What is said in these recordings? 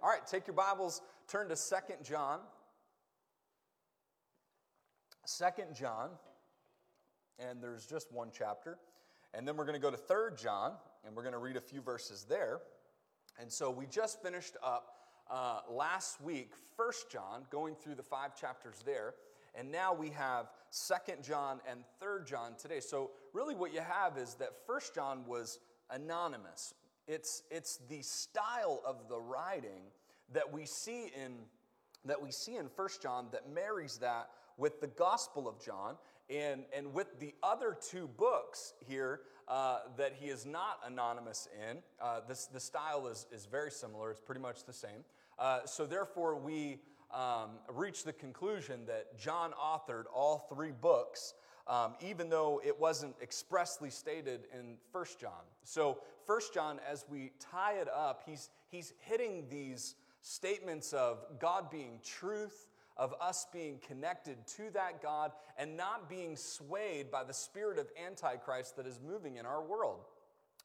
All right, take your Bibles, turn to Second John. Second John, and there's just one chapter. And then we're going to go to Third John, and we're going to read a few verses there. And so we just finished up uh, last week, First John, going through the five chapters there. And now we have Second John and Third John today. So really what you have is that First John was anonymous. It's, it's the style of the writing that we see in that we see in First John that marries that with the Gospel of John and, and with the other two books here uh, that he is not anonymous in. Uh, this, the style is, is very similar, it's pretty much the same. Uh, so, therefore, we um, reach the conclusion that John authored all three books. Um, even though it wasn't expressly stated in First John. So, First John, as we tie it up, he's, he's hitting these statements of God being truth, of us being connected to that God, and not being swayed by the spirit of Antichrist that is moving in our world.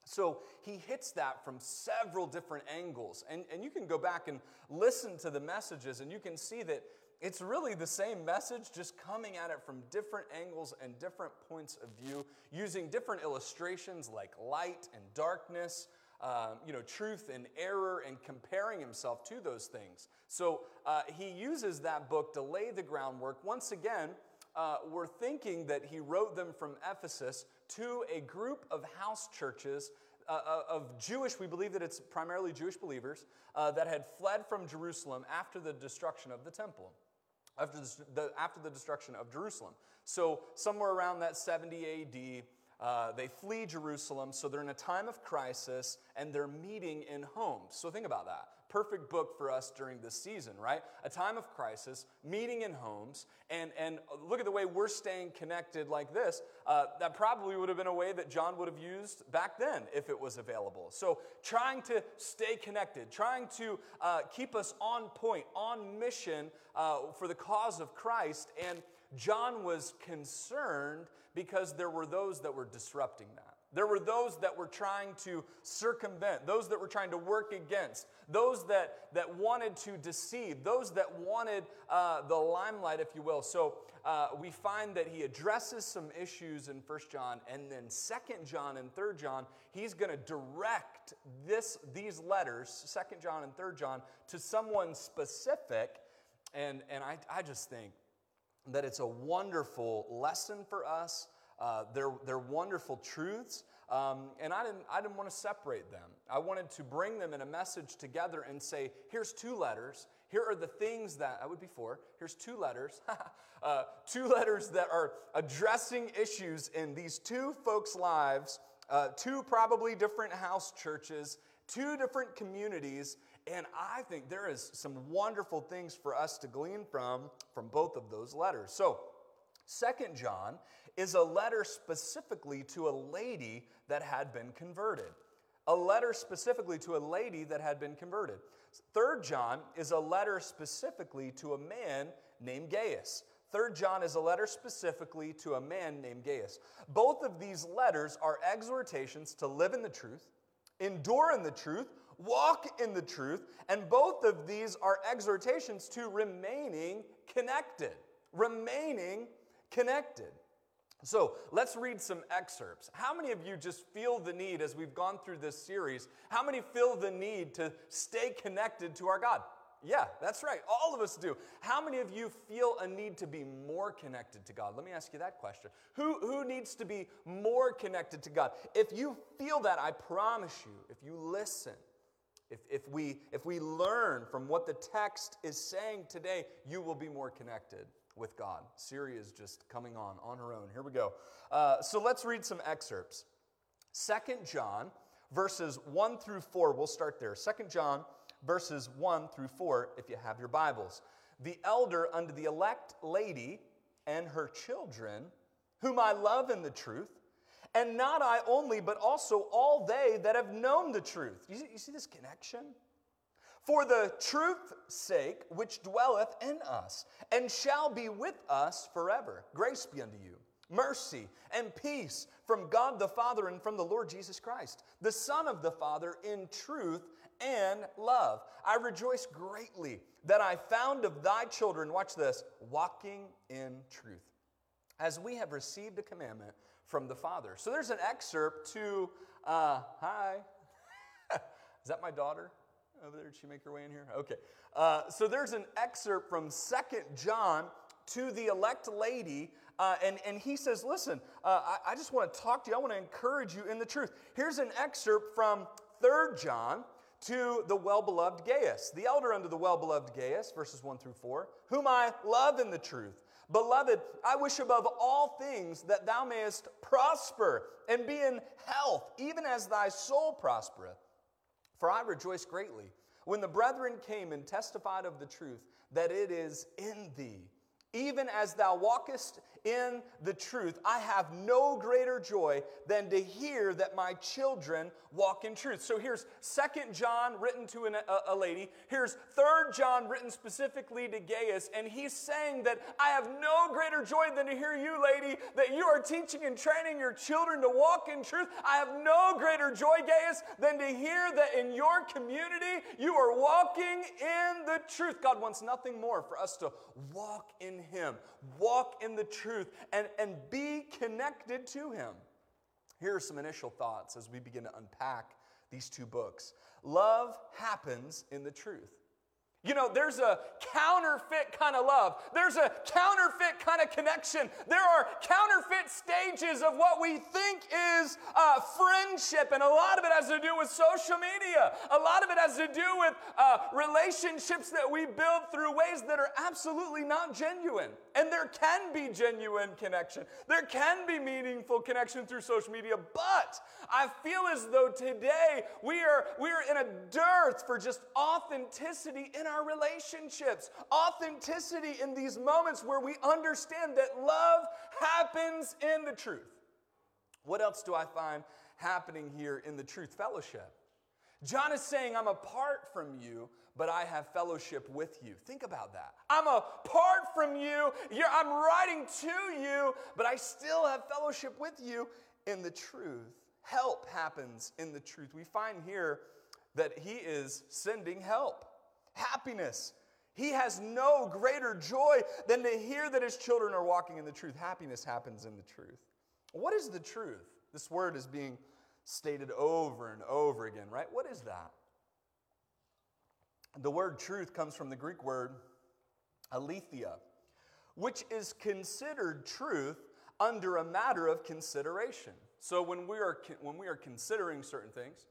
So he hits that from several different angles. And, and you can go back and listen to the messages, and you can see that it's really the same message, just coming at it from different angles and different points of view, using different illustrations like light and darkness, um, you know, truth and error, and comparing himself to those things. So uh, he uses that book to lay the groundwork. Once again, uh, we're thinking that he wrote them from Ephesus to a group of house churches uh, uh, of Jewish, we believe that it's primarily Jewish believers, uh, that had fled from Jerusalem after the destruction of the temple, after the, after the destruction of Jerusalem. So, somewhere around that 70 AD, uh, they flee Jerusalem, so they're in a time of crisis and they're meeting in homes. So think about that perfect book for us during this season, right? A time of crisis, meeting in homes, and, and look at the way we're staying connected like this. Uh, that probably would have been a way that John would have used back then if it was available. So, trying to stay connected, trying to uh, keep us on point, on mission uh, for the cause of Christ. And John was concerned because there were those that were disrupting that. There were those that were trying to circumvent, those that were trying to work against, those that, that wanted to deceive, those that wanted uh, the limelight, if you will. So uh, we find that he addresses some issues in First John, and then Second John and Third John, he's going to direct this, these letters, Second John and Third John, to someone specific. And, and I, I just think that it's a wonderful lesson for us uh, they're, they're wonderful truths, um, and I didn't, I didn't want to separate them. I wanted to bring them in a message together and say, here's two letters. Here are the things that, I would be four. Here's two letters. uh, two letters that are addressing issues in these two folks' lives, uh, two probably different house churches, two different communities, and I think there is some wonderful things for us to glean from from both of those letters. So, Second John is a letter specifically to a lady that had been converted. A letter specifically to a lady that had been converted. Third John is a letter specifically to a man named Gaius. Third John is a letter specifically to a man named Gaius. Both of these letters are exhortations to live in the truth, endure in the truth, walk in the truth, and both of these are exhortations to remaining connected. Remaining connected. So let's read some excerpts. How many of you just feel the need as we've gone through this series? How many feel the need to stay connected to our God? Yeah, that's right. All of us do. How many of you feel a need to be more connected to God? Let me ask you that question. Who, who needs to be more connected to God? If you feel that, I promise you, if you listen, if, if, we, if we learn from what the text is saying today, you will be more connected with God. Syria is just coming on on her own. Here we go. Uh, so let's read some excerpts. Second John, verses 1 through 4. We'll start there. Second John, verses 1 through 4, if you have your Bibles. The elder unto the elect lady and her children, whom I love in the truth, and not I only, but also all they that have known the truth. You see, you see this connection? For the truth's sake, which dwelleth in us, and shall be with us forever. Grace be unto you, mercy and peace from God the Father and from the Lord Jesus Christ, the Son of the Father, in truth and love. I rejoice greatly that I found of thy children, watch this, walking in truth, as we have received a commandment from the Father. So there's an excerpt to, uh, hi. Is that my daughter over there? Did she make her way in here? Okay. Uh, so there's an excerpt from Second John to the elect lady uh, and, and he says, Listen, uh, I, I just want to talk to you. I want to encourage you in the truth. Here's an excerpt from 3 John to the well beloved Gaius, the elder under the well beloved Gaius, verses 1 through 4, whom I love in the truth. Beloved, I wish above all things that thou mayest prosper and be in health, even as thy soul prospereth. For I rejoice greatly when the brethren came and testified of the truth that it is in thee. Even as thou walkest in the truth. I have no greater joy than to hear that my children walk in truth. So here's Second John written to an, a, a, lady. Here's Third John written specifically to Gaius, and he's saying that I have no greater joy than to hear you, lady, that you are teaching and training your children to walk in truth. I have no greater joy, Gaius, than to hear that in your community you are walking in the truth. God wants nothing more for us to walk in Him, walk in the truth, and, and be connected to Him. Here are some initial thoughts as we begin to unpack these two books. Love happens in the truth. You know, there's a counterfeit kind of love. There's a counterfeit kind of connection. There are counterfeit stages of what we think is uh, friendship, and a lot of it has to do with social media. A lot of it has to do with uh, relationships that we build through ways that are absolutely not genuine. And there can be genuine connection, there can be meaningful connection through social media, but I feel as though today we are, we are in a dearth for just authenticity in our relationships, authenticity in these moments where we understand that love happens in the truth. What else do I find happening here in the truth fellowship? John is saying, I'm apart from you, but I have fellowship with you. Think about that. I'm apart from you. You're, I'm writing to you, but I still have fellowship with you in the truth. Help happens in the truth. We find here that he is sending help happiness. He has no greater joy than to hear that his children are walking in the truth. Happiness happens in the truth. What is the truth? This word is being stated over and over again, right? What is that? The word truth comes from the Greek word aletheia, which is considered truth under a matter of consideration. So when we are, when we are considering certain things,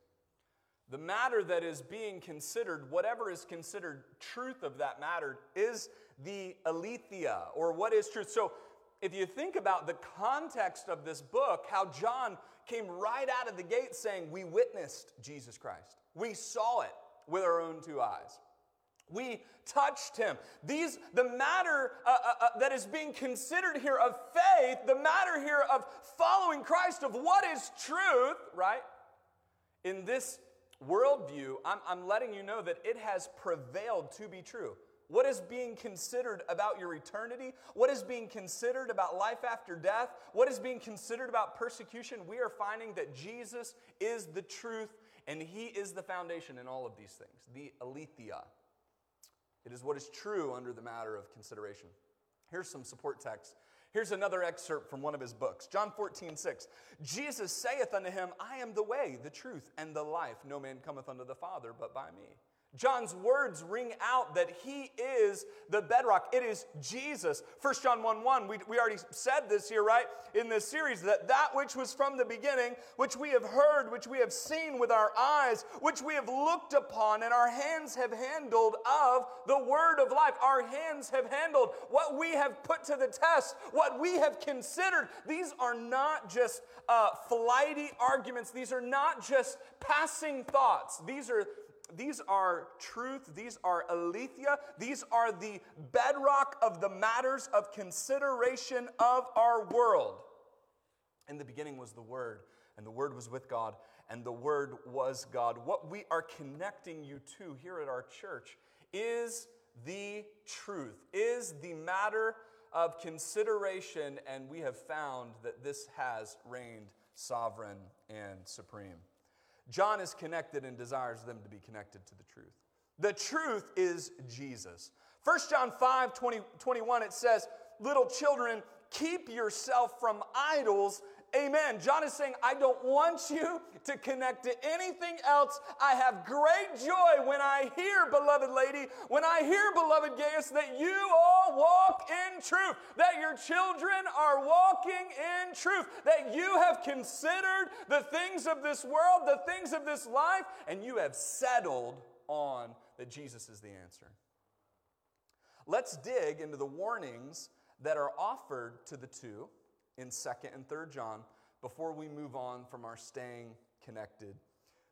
the matter that is being considered, whatever is considered truth of that matter, is the aletheia, or what is truth. So, if you think about the context of this book, how John came right out of the gate saying, We witnessed Jesus Christ. We saw it with our own two eyes. We touched him. These, the matter uh, uh, uh, that is being considered here of faith, the matter here of following Christ, of what is truth, right? In this worldview, I'm, I'm letting you know that it has prevailed to be true. What is being considered about your eternity? What is being considered about life after death? What is being considered about persecution? We are finding that Jesus is the truth and he is the foundation in all of these things, the aletheia. It is what is true under the matter of consideration. Here's some support text Here's another excerpt from one of his books John 14, 6. Jesus saith unto him, I am the way, the truth, and the life. No man cometh unto the Father but by me. John's words ring out that he is the bedrock. It is Jesus. 1 John 1 1, we, we already said this here, right? In this series, that that which was from the beginning, which we have heard, which we have seen with our eyes, which we have looked upon, and our hands have handled of the word of life. Our hands have handled what we have put to the test, what we have considered. These are not just uh, flighty arguments, these are not just passing thoughts. These are these are truth, these are aletheia, these are the bedrock of the matters of consideration of our world. In the beginning was the Word, and the Word was with God, and the Word was God. What we are connecting you to here at our church is the truth, is the matter of consideration, and we have found that this has reigned sovereign and supreme. John is connected and desires them to be connected to the truth. The truth is Jesus. 1 John 5 20, 21, it says, Little children, keep yourself from idols Amen. John is saying, I don't want you to connect to anything else. I have great joy when I hear, beloved lady, when I hear, beloved Gaius, that you all walk in truth, that your children are walking in truth, that you have considered the things of this world, the things of this life, and you have settled on that Jesus is the answer. Let's dig into the warnings that are offered to the two in 2nd and 3rd John before we move on from our Staying Connected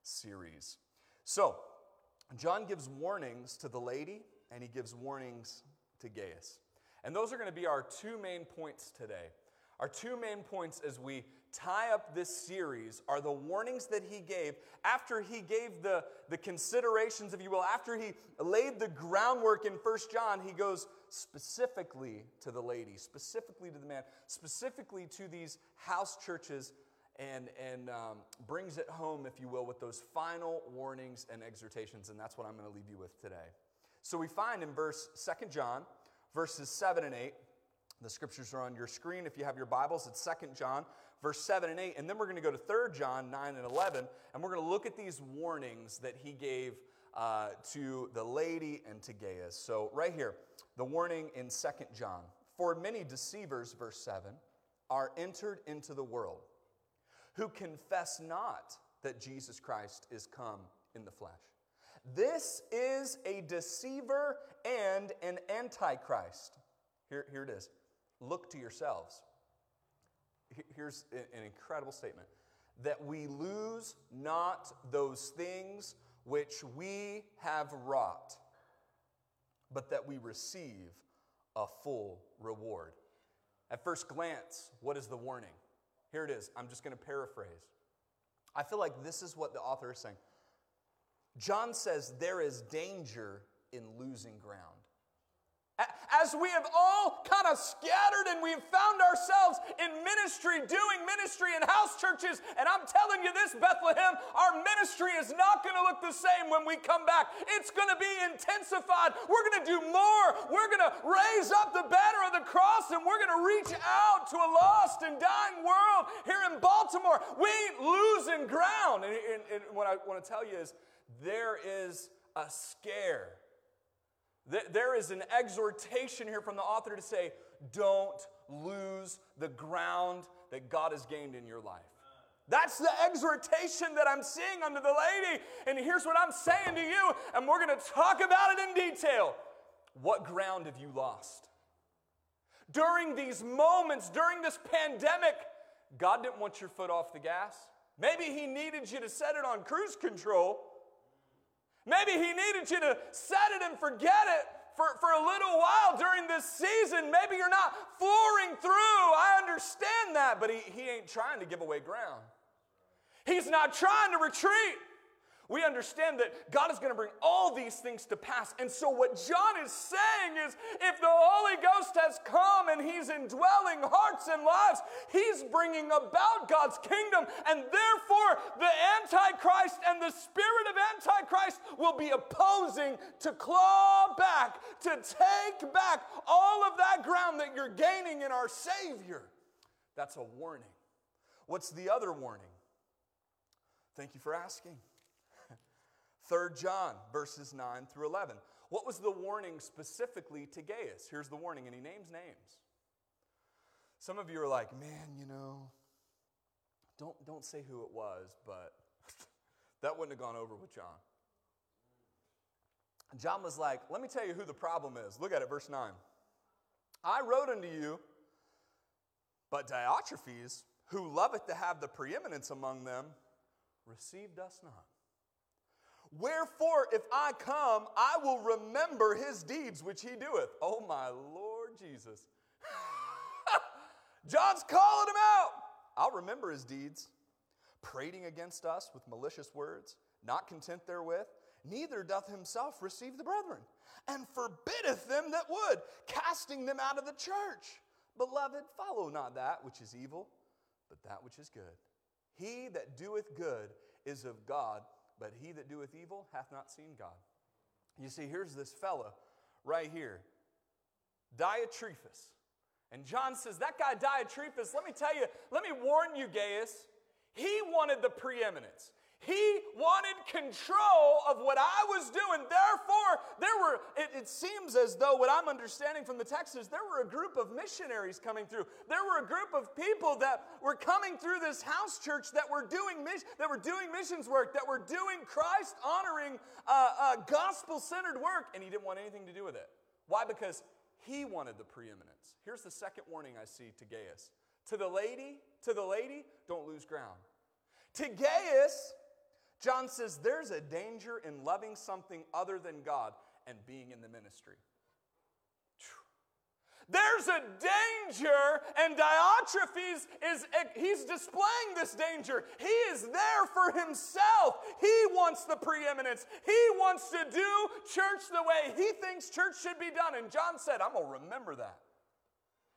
series. So, John gives warnings to the lady and he gives warnings to Gaius. And those are going to be our two main points today. Our two main points as we tie up this series are the warnings that he gave after he gave the, the considerations, if you will, after he laid the groundwork in First John, he goes specifically to the lady, specifically to the man, specifically to these house churches, and, and um, brings it home, if you will, with those final warnings and exhortations. And that's what I'm going to leave you with today. So we find in verse 2 John, verses 7 and 8, the scriptures are on your screen. If you have your Bibles, it's 2 John, verse 7 and 8. And then we're going to go to 3 John 9 and 11, and we're going to look at these warnings that he gave uh, to the lady and to Gaius. So, right here, the warning in 2 John. For many deceivers, verse 7, are entered into the world who confess not that Jesus Christ is come in the flesh. This is a deceiver and an antichrist. Here, here it is. Look to yourselves. Here's an incredible statement that we lose not those things which we have wrought, but that we receive a full reward. At first glance, what is the warning? Here it is. I'm just going to paraphrase. I feel like this is what the author is saying. John says there is danger in losing ground as we have all kind of scattered and we've found ourselves in ministry, doing ministry in house churches. And I'm telling you this, Bethlehem, our ministry is not going to look the same when we come back. It's going to be intensified. We're going to do more. We're going to raise up the banner of the cross and we're going to reach out to a lost and dying world here in Baltimore. We ain't losing ground. And, and, and what I want to tell you is there is a scare there is an exhortation here from the author to say, don't lose the ground that God has gained in your life. That's the exhortation that I'm seeing under the lady. And here's what I'm saying to you, and we're going to talk about it in detail. What ground have you lost? During these moments, during this pandemic, God didn't want your foot off the gas. Maybe He needed you to set it on cruise control Maybe he needed you to set it and forget it for, for a little while during this season. Maybe you're not flooring through. I understand that, but he, he ain't trying to give away ground. He's not trying to retreat we understand that God is going to bring all these things to pass. And so, what John is saying is if the Holy Ghost has come and He's indwelling hearts and lives, He's bringing about God's kingdom. And therefore, the Antichrist and the spirit of Antichrist will be opposing to claw back, to take back all of that ground that you're gaining in our Savior. That's a warning. What's the other warning? Thank you for asking. 3 John, verses 9 through 11. What was the warning specifically to Gaius? Here's the warning, and he names names. Some of you are like, man, you know, don't, don't say who it was, but that wouldn't have gone over with John. John was like, let me tell you who the problem is. Look at it, verse 9. I wrote unto you, but Diotrephes, who loveth to have the preeminence among them, received us not. Wherefore, if I come, I will remember his deeds which he doeth. Oh, my Lord Jesus. John's calling him out. I'll remember his deeds, prating against us with malicious words, not content therewith, neither doth himself receive the brethren, and forbiddeth them that would, casting them out of the church. Beloved, follow not that which is evil, but that which is good. He that doeth good is of God, but he that doeth evil hath not seen God. You see, here's this fella right here, Diotrephes. And John says, That guy Diotrephes, let me tell you, let me warn you, Gaius, he wanted the preeminence. He wanted control of what I was doing. Therefore, there were, it, it, seems as though what I'm understanding from the text is there were a group of missionaries coming through. There were a group of people that were coming through this house church that were doing, that were doing missions work, that were doing Christ honoring, uh, uh, gospel centered work, and he didn't want anything to do with it. Why? Because he wanted the preeminence. Here's the second warning I see to Gaius. To the lady, to the lady, don't lose ground. To Gaius, John says there's a danger in loving something other than God and being in the ministry. There's a danger, and Diotrephes is he's displaying this danger. He is there for himself. He wants the preeminence. He wants to do church the way he thinks church should be done. And John said, I'm gonna remember that.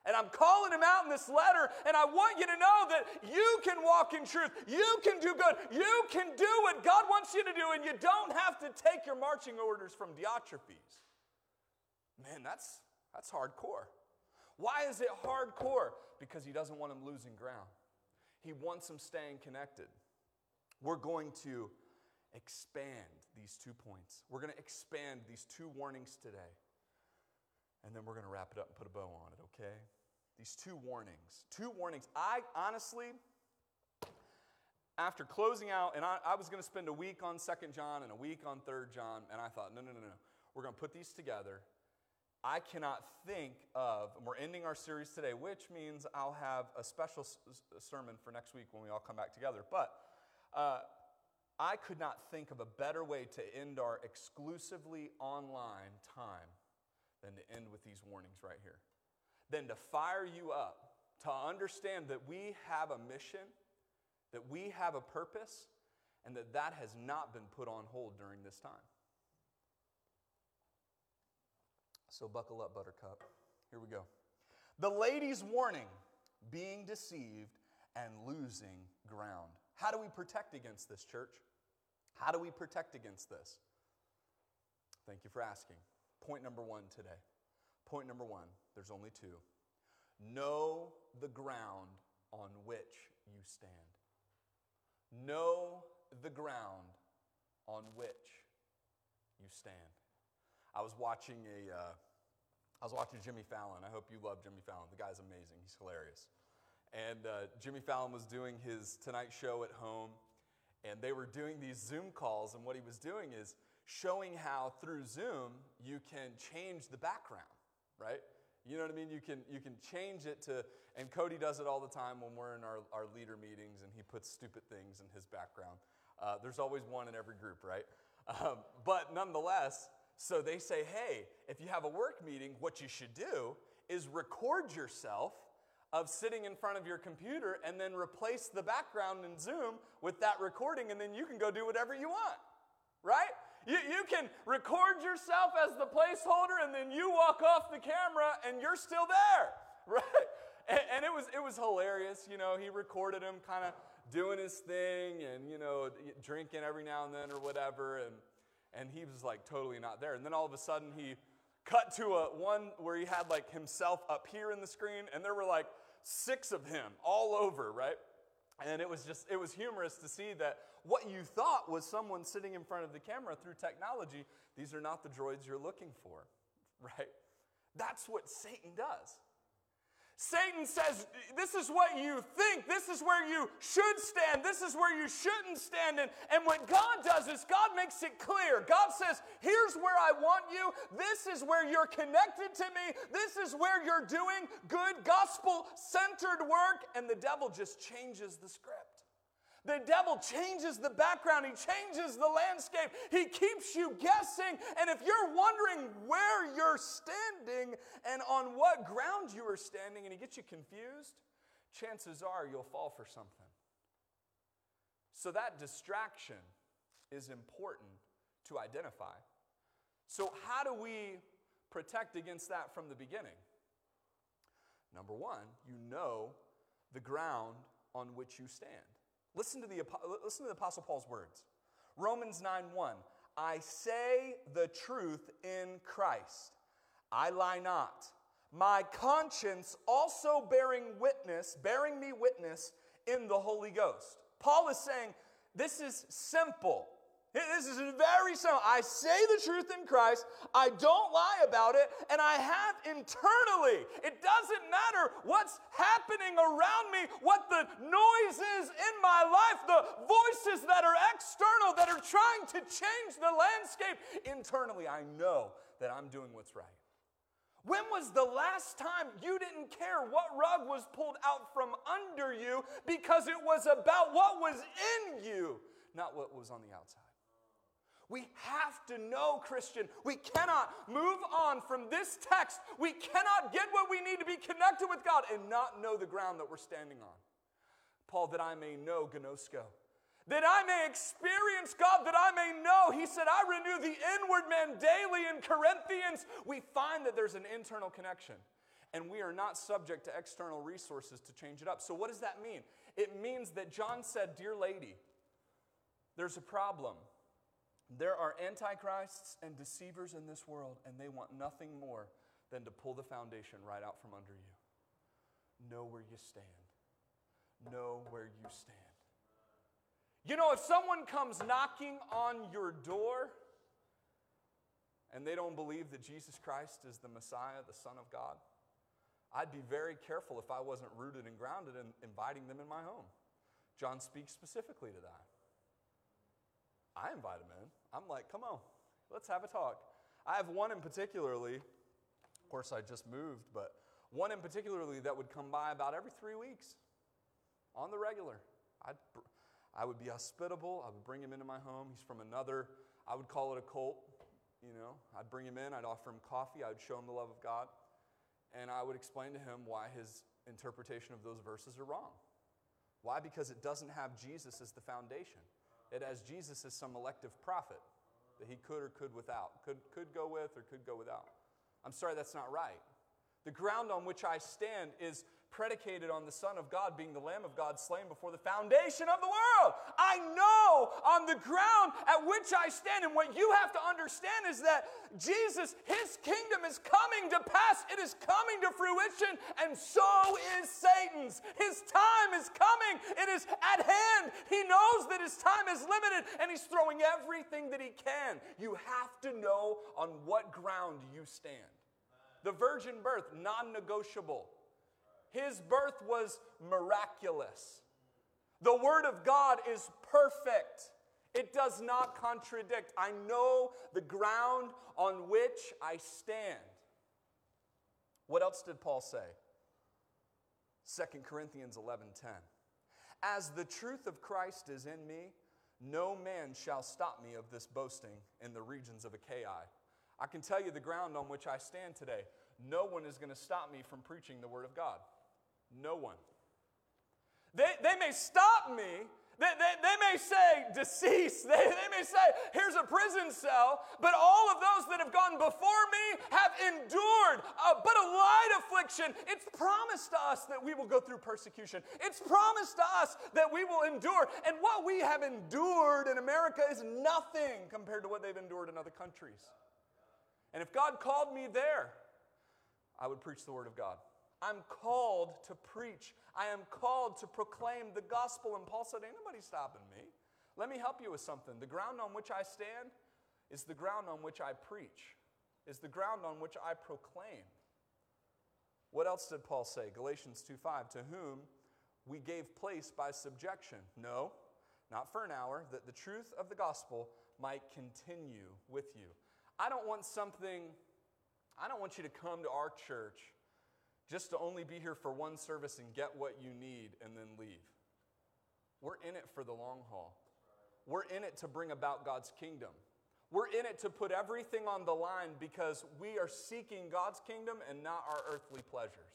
And I'm calling him out in this letter, and I want you to know that you can walk in truth. You can do good. You can do what God wants you to do, and you don't have to take your marching orders from Diotrephes. Man, that's, that's hardcore. Why is it hardcore? Because he doesn't want him losing ground. He wants him staying connected. We're going to expand these two points. We're going to expand these two warnings today. And then we're going to wrap it up and put a bow on it, okay? These two warnings. Two warnings. I honestly, after closing out, and I, I was going to spend a week on Second John and a week on Third John, and I thought, no, no, no, no. We're going to put these together. I cannot think of, and we're ending our series today, which means I'll have a special sermon for next week when we all come back together. But uh, I could not think of a better way to end our exclusively online time than to end with these warnings right here than to fire you up to understand that we have a mission, that we have a purpose, and that that has not been put on hold during this time. So buckle up, Buttercup. Here we go. The lady's warning being deceived and losing ground. How do we protect against this, church? How do we protect against this? Thank you for asking. Point number one today. Point number one there's only two. Know the ground on which you stand. Know the ground on which you stand. I was watching a, uh, I was watching Jimmy Fallon. I hope you love Jimmy Fallon. The guy's amazing. He's hilarious. And uh, Jimmy Fallon was doing his Tonight Show at home, and they were doing these Zoom calls. And what he was doing is showing how through Zoom you can change the background, right? You know what I mean? You can, you can change it to, and Cody does it all the time when we're in our, our leader meetings and he puts stupid things in his background. Uh, there's always one in every group, right? Um, but nonetheless, so they say, hey, if you have a work meeting, what you should do is record yourself of sitting in front of your computer and then replace the background in Zoom with that recording, and then you can go do whatever you want, right? You, you can record yourself as the placeholder and then you walk off the camera and you're still there, right? And, and it, was, it was hilarious. You know, he recorded him kind of doing his thing and, you know, drinking every now and then or whatever. And, and he was like totally not there. And then all of a sudden he cut to a one where he had like himself up here in the screen and there were like six of him all over, right? And it was just, it was humorous to see that what you thought was someone sitting in front of the camera through technology, these are not the droids you're looking for, right? That's what Satan does. Satan says, This is what you think. This is where you should stand. This is where you shouldn't stand. And, and what God does is God makes it clear. God says, Here's where I want you. This is where you're connected to me. This is where you're doing good gospel centered work. And the devil just changes the script. The devil changes the background, he changes the landscape, he keeps you guessing. And if you're wondering where you're standing and on what ground you are standing and he gets you confused, chances are you'll fall for something. So that distraction is important to identify. So, how do we protect against that from the beginning? Number one, you know the ground on which you stand. Listen to the, listen to the Apostle Paul's words. Romans 9 1. I say the truth in Christ. I lie not. My conscience also bearing witness, bearing me witness in the Holy Ghost. Paul is saying, This is simple. This is very simple. I say the truth in Christ, I don't lie about it, and I have internally. It doesn't matter what's happening around me, what the noise is in my life, the voices that are external that are trying to change the landscape. Internally, I know that I'm doing what's right. When was the last time you didn't care what rug was pulled out from under you because it was about what was in you, not what was on the outside? We have to know, Christian. We cannot move on from this text. We cannot get what we need to be connected with God and not know the ground that we're standing on. Paul, that I may know gnosko, that I may experience God, that I may know. He said, I renew the inward man daily in Corinthians. We find that there's an internal connection, and we are not subject to external resources to change it up. So, what does that mean? It means that John said, Dear lady, there's a problem. There are antichrists and deceivers in this world, and they want nothing more than to pull the foundation right out from under you. Know where you stand. Know where you stand. You know, if someone comes knocking on your door and they don't believe that Jesus Christ is the Messiah, the Son of God, I'd be very careful if I wasn't rooted and grounded in inviting them in my home. John speaks specifically to that. I invite them in. I'm like, come on, let's have a talk. I have one in particularly, of course, I just moved, but one in particularly that would come by about every three weeks on the regular. I'd, I would be hospitable. I would bring him into my home. He's from another, I would call it a cult. You know, I'd bring him in, I'd offer him coffee, I would show him the love of God, and I would explain to him why his interpretation of those verses are wrong. Why? Because it doesn't have Jesus as the foundation it has Jesus as some elective prophet that he could or could without, could, could go with or could go without. I'm sorry, that's not right. The ground on which I stand is predicated on the Son of God being the Lamb of God slain before the foundation of the world. I know on the ground at which I stand. And what you have to understand is that Jesus, his kingdom is coming to pass, it is coming to fruition, and so is Satan's. His time is coming, it is at hand. He knows that his time is limited, and he's throwing everything that he can. You have to know on what ground you stand. The virgin birth, non negotiable. His birth was miraculous. The Word of God is perfect. It does not contradict. I know the ground on which I stand. What else did Paul say? 2 Corinthians 11:10. As the truth of Christ is in me, no man shall stop me of this boasting in the regions of Achaia. I can tell you the ground on which I stand today. No one is going to stop me from preaching the word of God. No one. They, they may stop me. They, they, they may say deceased. They, they may say, here's a prison cell. But all of those that have gone before me have endured uh, but a light affliction. It's promised to us that we will go through persecution. It's promised to us that we will endure. And what we have endured in America is nothing compared to what they've endured in other countries. And if God called me there, I would preach the Word of God. I'm called to preach. I am called to proclaim the gospel. And Paul said, Ain't nobody stopping me. Let me help you with something. The ground on which I stand is the ground on which I preach, is the ground on which I proclaim. What else did Paul say? Galatians 2 5, to whom we gave place by subjection. No, not for an hour, that the truth of the gospel might continue with you. I don't want something, I don't want you to come to our church just to only be here for one service and get what you need and then leave. We're in it for the long haul. We're in it to bring about God's kingdom. We're in it to put everything on the line because we are seeking God's kingdom and not our earthly pleasures.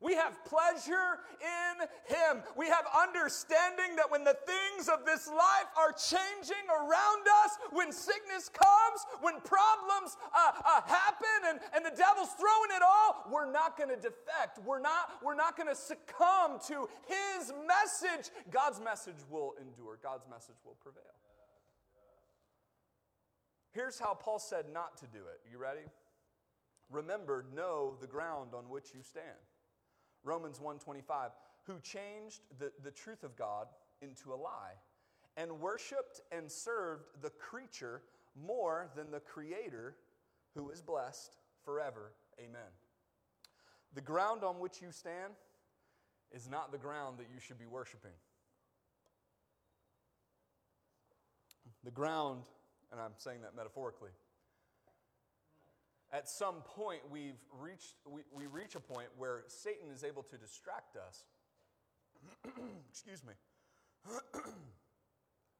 We have pleasure in Him. We have understanding that when the things of this life are changing around us, when sickness comes, when problems uh, uh, happen, and, and the devil's throwing it all, we're not going to defect. We're not, we're not going to succumb to his message. God's message will endure, God's message will prevail. Here's how Paul said not to do it. You ready? Remember, know the ground on which you stand. Romans 1:25, who changed the, the truth of God into a lie, and worshiped and served the creature more than the creator who is blessed forever. Amen. The ground on which you stand is not the ground that you should be worshiping. The ground, and I'm saying that metaphorically, at some point we've reached we, we reach a point where satan is able to distract us excuse me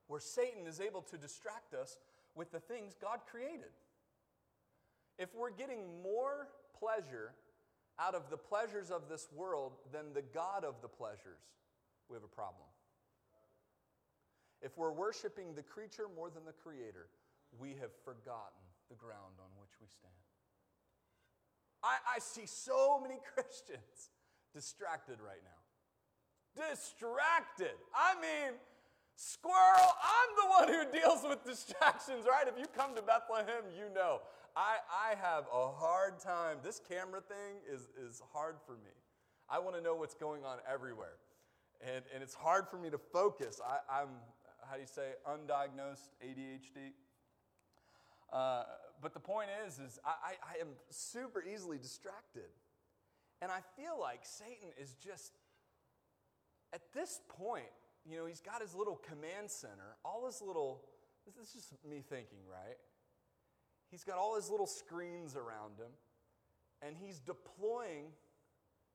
where satan is able to distract us with the things god created. If we're getting more pleasure out of the pleasures of this world than the god of the pleasures we have a problem. If we're worshiping the creature more than the creator we have forgotten the ground on which we stand I, I see so many Christians distracted right now. Distracted. I mean, squirrel, I'm the one who deals with distractions, right? If you come to Bethlehem, you know. I, I have a hard time. This camera thing is, is hard for me. I want to know what's going on everywhere. And, and it's hard for me to focus. I, I'm, how do you say, undiagnosed ADHD? Uh, but the point is, is I, I am super easily distracted. And I feel like Satan is just, at this point, you know, he's got his little command center, all his little, this is just me thinking, right? He's got all his little screens around him, and he's deploying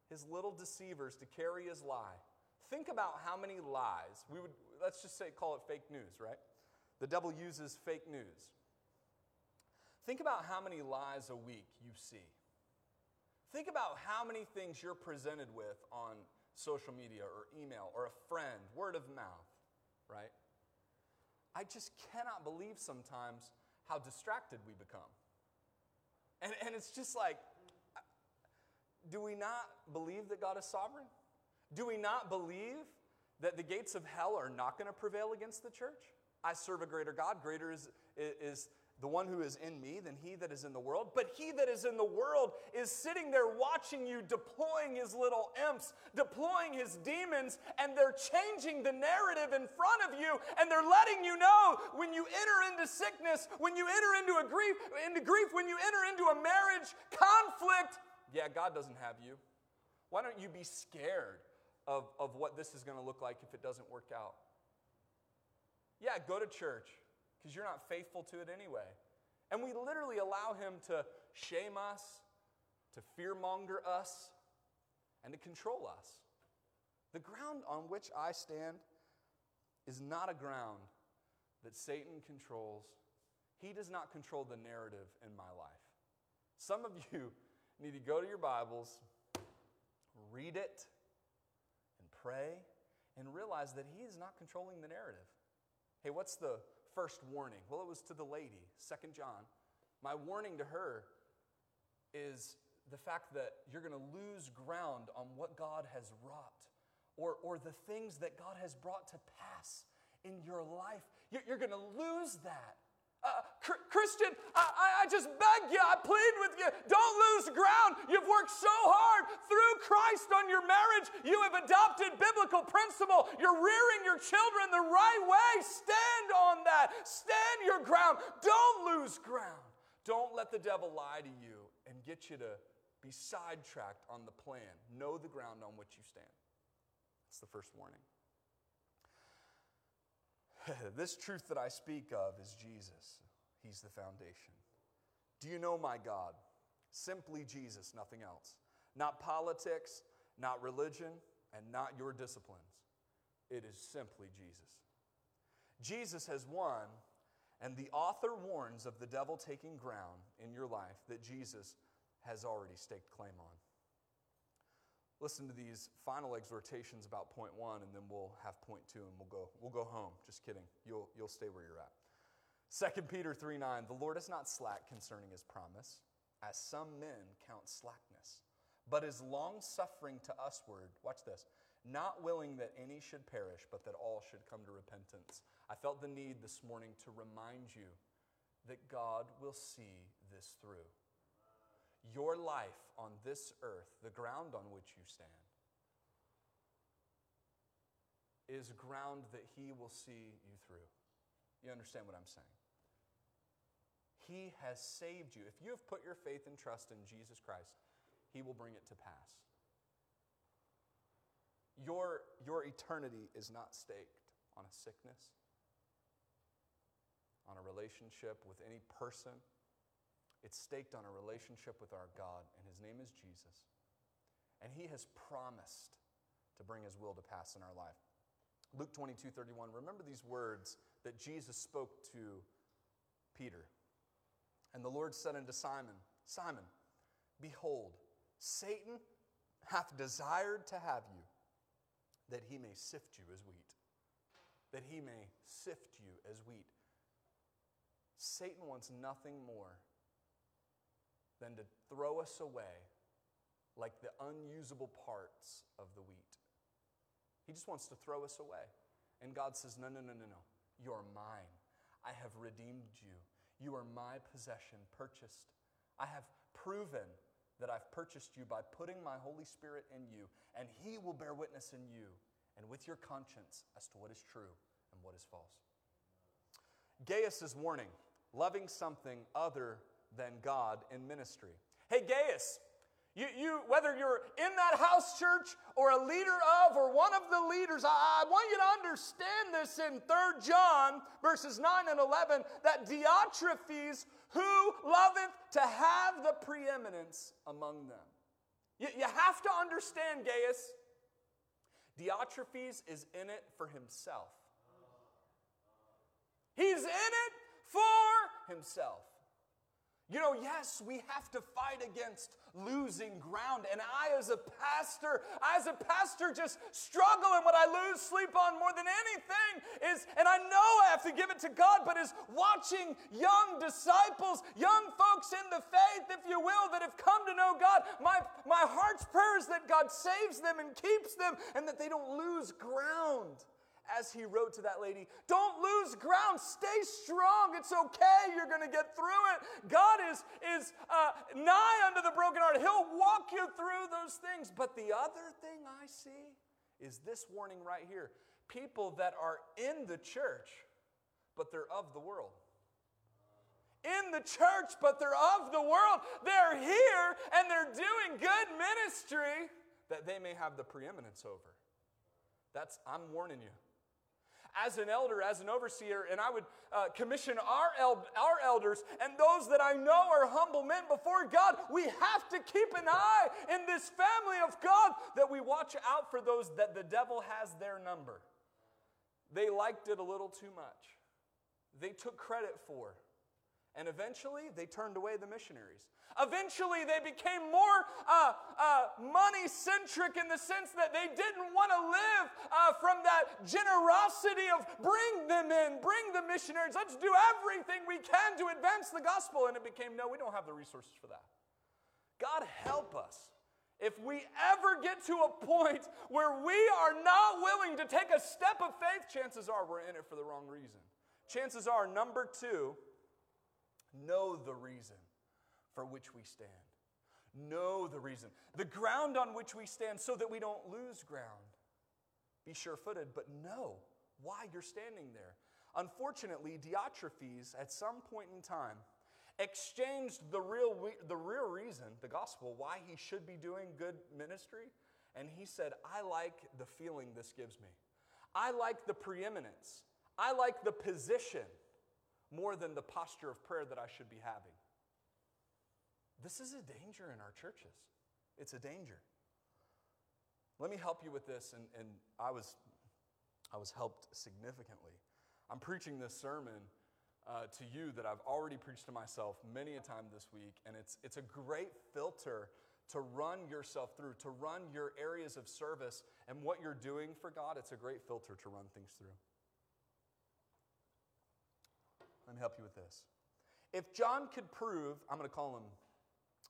his little deceivers to carry his lie. Think about how many lies, we would, let's just say, call it fake news, right? The devil uses fake news. Think about how many lies a week you see. Think about how many things you're presented with on social media or email or a friend, word of mouth, right? I just cannot believe sometimes how distracted we become. And, and it's just like, do we not believe that God is sovereign? Do we not believe that the gates of hell are not going to prevail against the church? I serve a greater God. Greater is, is the one who is in me than he that is in the world. But he that is in the world is sitting there watching you, deploying his little imps, deploying his demons, and they're changing the narrative in front of you, and they're letting you know when you enter into sickness, when you enter into a grief, into grief, when you enter into a marriage conflict, yeah, God doesn't have you. Why don't you be scared of, of what this is going to look like if it doesn't work out? Yeah, go to church because you're not faithful to it anyway. And we literally allow him to shame us, to fearmonger us, and to control us. The ground on which I stand is not a ground that Satan controls. He does not control the narrative in my life. Some of you need to go to your Bibles, read it, and pray, and realize that he is not controlling the narrative. Hey, what's the first warning? Well, it was to the lady, Second John. My warning to her is the fact that you're going to lose ground on what God has wrought or, or the things that God has brought to pass in your life. You're, you're going to lose that. Christian, I, I just beg you, I plead with you, don't lose ground. You've worked so hard through Christ on your marriage. You have adopted biblical principle. You're rearing your children the right way. Stand on that. Stand your ground. Don't lose ground. Don't let the devil lie to you and get you to be sidetracked on the plan. Know the ground on which you stand. That's the first warning. this truth that I speak of is Jesus. He's the foundation. Do you know my God? Simply Jesus, nothing else. Not politics, not religion, and not your disciplines. It is simply Jesus. Jesus has won, and the author warns of the devil taking ground in your life that Jesus has already staked claim on. Listen to these final exhortations about point one, and then we'll have point two, and we'll go, we'll go home. Just kidding. You'll, you'll stay where you're at. 2 Peter 3 9, the Lord is not slack concerning his promise, as some men count slackness, but is long suffering to usward. Watch this. Not willing that any should perish, but that all should come to repentance. I felt the need this morning to remind you that God will see this through. Your life on this earth, the ground on which you stand, is ground that He will see you through. You understand what I'm saying? He has saved you. If you have put your faith and trust in Jesus Christ, He will bring it to pass. Your, your eternity is not staked on a sickness, on a relationship with any person. It's staked on a relationship with our God, and His name is Jesus. And He has promised to bring His will to pass in our life. Luke 22 31, remember these words that Jesus spoke to Peter. And the Lord said unto Simon, Simon, behold, Satan hath desired to have you, that he may sift you as wheat. That he may sift you as wheat. Satan wants nothing more than to throw us away like the unusable parts of the wheat. He just wants to throw us away. And God says, No, no, no, no, no. You're mine. I have redeemed you. You are my possession, purchased. I have proven that I've purchased you by putting my Holy Spirit in you, and He will bear witness in you and with your conscience as to what is true and what is false. Gaius' is warning loving something other than God in ministry. Hey, Gaius, you, you, whether you're in that house church or a leader of or one of the leaders, I, I want you to understand this in 3 John verses 9 and 11 that Diotrephes, who loveth to have the preeminence among them. You, you have to understand, Gaius, Diotrephes is in it for himself. He's in it for himself. You know, yes, we have to fight against losing ground. And I, as a pastor, I, as a pastor, just struggle. And what I lose sleep on more than anything is, and I know I have to give it to God, but is watching young disciples, young folks in the faith, if you will, that have come to know God. My, my heart's prayer is that God saves them and keeps them and that they don't lose ground as he wrote to that lady, don't lose ground. Stay strong. It's okay. You're going to get through it. God is, is uh, nigh unto the brokenhearted. He'll walk you through those things. But the other thing I see is this warning right here people that are in the church, but they're of the world. In the church, but they're of the world. They're here and they're doing good ministry that they may have the preeminence over. That's, I'm warning you as an elder, as an overseer, and I would uh, commission our, el- our elders and those that I know are humble men before God. We have to keep an eye in this family of God that we watch out for those that the devil has their number. They liked it a little too much, they took credit for. And eventually, they turned away the missionaries. Eventually, they became more uh, uh, money centric in the sense that they didn't want to live uh, from that generosity of bring them in, bring the missionaries, let's do everything we can to advance the gospel. And it became no, we don't have the resources for that. God help us. If we ever get to a point where we are not willing to take a step of faith, chances are we're in it for the wrong reason. Chances are, number two, know the reason for which we stand. Know the reason. The ground on which we stand so that we don't lose ground. Be sure footed, but know why you're standing there. Unfortunately, Diotrephes, at some point in time, exchanged the real, the real reason, the gospel, why he should be doing good ministry. And he said, I like the feeling this gives me. I like the preeminence. I like the position more than the posture of prayer that I should be having. This is a danger in our churches. It's a danger. Let me help you with this, and, and I, was, I was helped significantly. I'm preaching this sermon uh, to you that I've already preached to myself many a time this week, and it's, it's a great filter to run yourself through, to run your areas of service and what you're doing for God. It's a great filter to run things through. Let me help you with this. If John could prove, I'm going to call him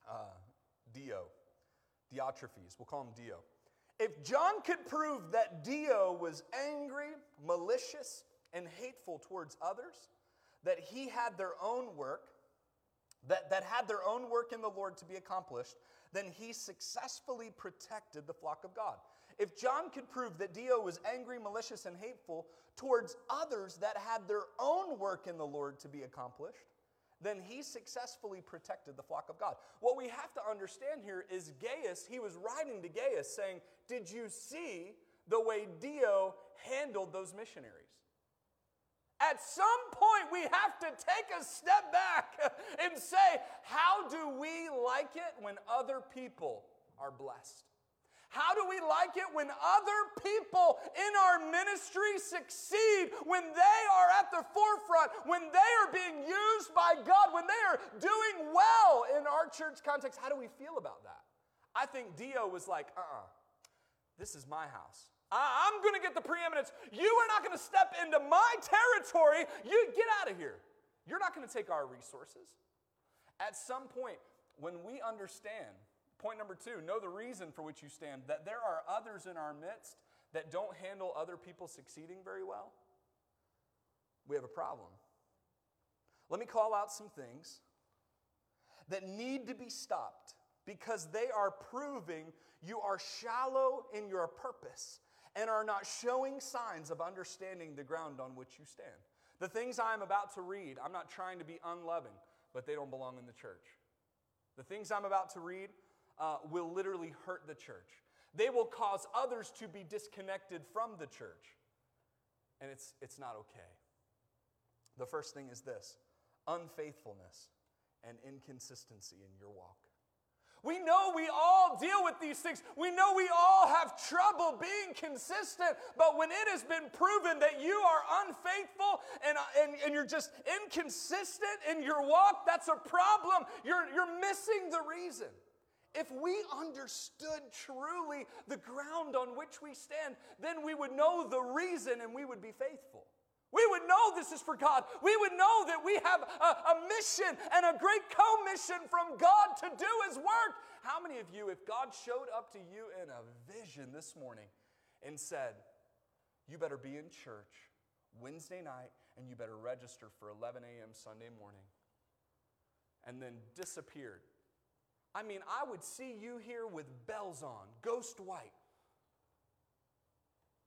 uh, Dio, Diotrephes, we'll call him Dio. If John could prove that Dio was angry, malicious, and hateful towards others, that he had their own work, that, that had their own work in the Lord to be accomplished, then he successfully protected the flock of God. If John could prove that Dio was angry, malicious, and hateful towards others that had their own work in the Lord to be accomplished, then he successfully protected the flock of God. What we have to understand here is Gaius, he was writing to Gaius saying, Did you see the way Dio handled those missionaries? At some point, we have to take a step back and say, How do we like it when other people are blessed? How do we like it when other people in our ministry succeed, when they are at the forefront, when they are being used by God, when they are doing well in our church context? How do we feel about that? I think Dio was like, uh uh-uh, uh this is my house. I'm going to get the preeminence. You are not going to step into my territory. You get out of here. You're not going to take our resources. At some point, when we understand Point number two know the reason for which you stand, that there are others in our midst that don't handle other people succeeding very well. We have a problem. Let me call out some things that need to be stopped because they are proving you are shallow in your purpose and are not showing signs of understanding the ground on which you stand. The things I'm about to read, I'm not trying to be unloving, but they don't belong in the church. The things I'm about to read uh, will literally hurt the church. They will cause others to be disconnected from the church. And it's, it's not okay. The first thing is this unfaithfulness and inconsistency in your walk. We know we all deal with these things. We know we all have trouble being consistent. But when it has been proven that you are unfaithful and, and, and you're just inconsistent in your walk, that's a problem. You're, you're missing the reason. If we understood truly the ground on which we stand, then we would know the reason and we would be faithful. We would know this is for God. We would know that we have a, a mission and a great commission from God to do His work. How many of you, if God showed up to you in a vision this morning and said, You better be in church Wednesday night and you better register for 11 a.m. Sunday morning, and then disappeared I mean, I would see you here with bells on, ghost white.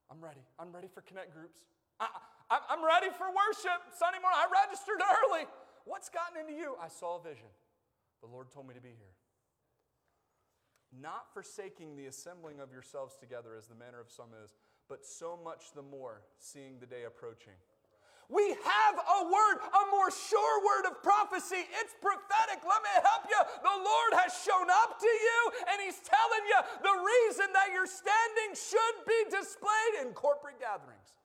I'm ready. I'm ready for connect groups. I, am ready for worship Sunday morning. I registered early. What's gotten into you? I saw a vision. The Lord told me to be here. Not forsaking the assembling of yourselves together as the manner of some is, but so much the more seeing the day approaching. We have a word, a more sure word of prophecy. It's prophetic. Let me help Lord has shown up to you, and He's telling you the reason that you're standing should be displayed in corporate gatherings.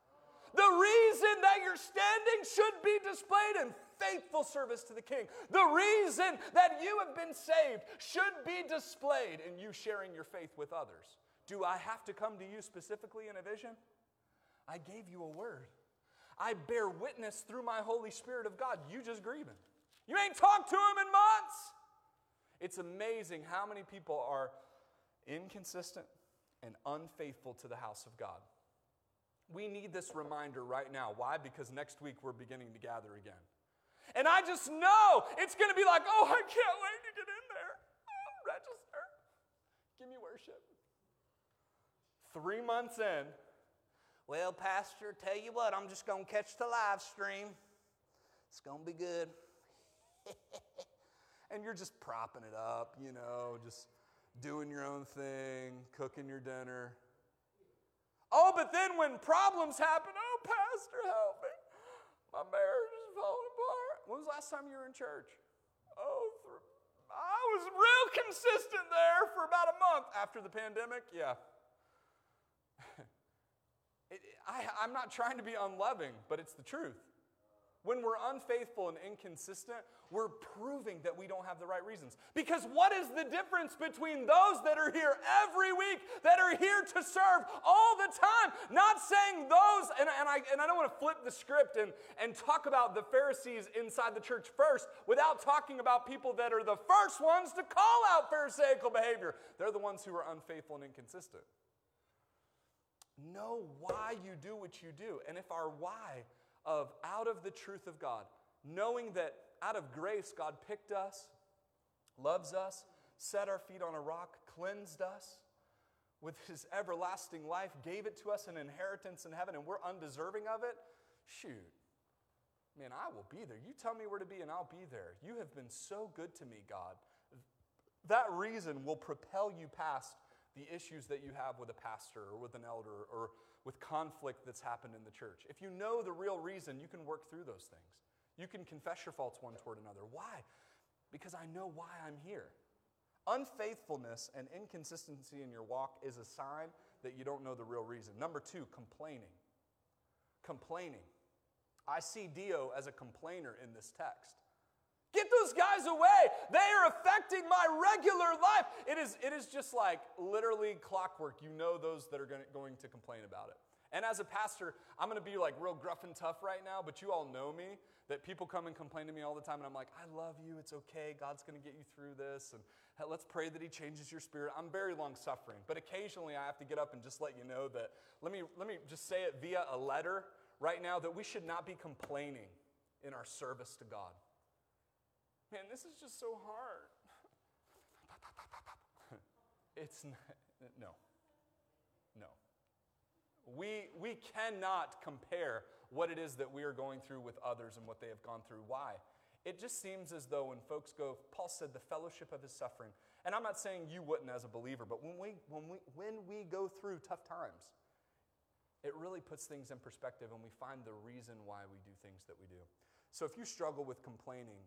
The reason that you're standing should be displayed in faithful service to the King. The reason that you have been saved should be displayed in you sharing your faith with others. Do I have to come to you specifically in a vision? I gave you a word. I bear witness through my Holy Spirit of God. You just grieving. You ain't talked to him in months. It's amazing how many people are inconsistent and unfaithful to the house of God. We need this reminder right now. Why? Because next week we're beginning to gather again. And I just know it's going to be like, oh, I can't wait to get in there. Oh, register. Give me worship. Three months in, well, Pastor, tell you what, I'm just going to catch the live stream. It's going to be good. and you're just propping it up, you know, just doing your own thing, cooking your dinner. Oh, but then when problems happen, oh, Pastor, help me. My marriage is falling apart. When was the last time you were in church? Oh, I was real consistent there for about a month after the pandemic. Yeah. I, I'm not trying to be unloving, but it's the truth. When we're unfaithful and inconsistent, we're proving that we don't have the right reasons. Because what is the difference between those that are here every week, that are here to serve all the time? Not saying those, and, and, I, and I don't want to flip the script and, and talk about the Pharisees inside the church first without talking about people that are the first ones to call out Pharisaical behavior. They're the ones who are unfaithful and inconsistent. Know why you do what you do. And if our why of out of the truth of God, knowing that out of grace, God picked us, loves us, set our feet on a rock, cleansed us with his everlasting life, gave it to us an inheritance in heaven, and we're undeserving of it. Shoot. Man, I will be there. You tell me where to be, and I'll be there. You have been so good to me, God. That reason will propel you past the issues that you have with a pastor or with an elder or with conflict that's happened in the church. If you know the real reason, you can work through those things. You can confess your faults one toward another. Why? Because I know why I'm here. Unfaithfulness and inconsistency in your walk is a sign that you don't know the real reason. Number two, complaining. Complaining. I see Dio as a complainer in this text. Get those guys away. They are affecting my regular life. It is, it is just like literally clockwork. You know those that are going to complain about it. And as a pastor, I'm going to be like real gruff and tough right now, but you all know me that people come and complain to me all the time, and I'm like, I love you. It's okay. God's going to get you through this. And let's pray that He changes your spirit. I'm very long suffering, but occasionally I have to get up and just let you know that, let me, let me just say it via a letter right now that we should not be complaining in our service to God. Man, this is just so hard. it's not, no. No. We, we cannot compare what it is that we are going through with others and what they have gone through. Why? It just seems as though when folks go, Paul said, the fellowship of his suffering. And I'm not saying you wouldn't as a believer, but when we, when we, when we go through tough times, it really puts things in perspective and we find the reason why we do things that we do. So if you struggle with complaining,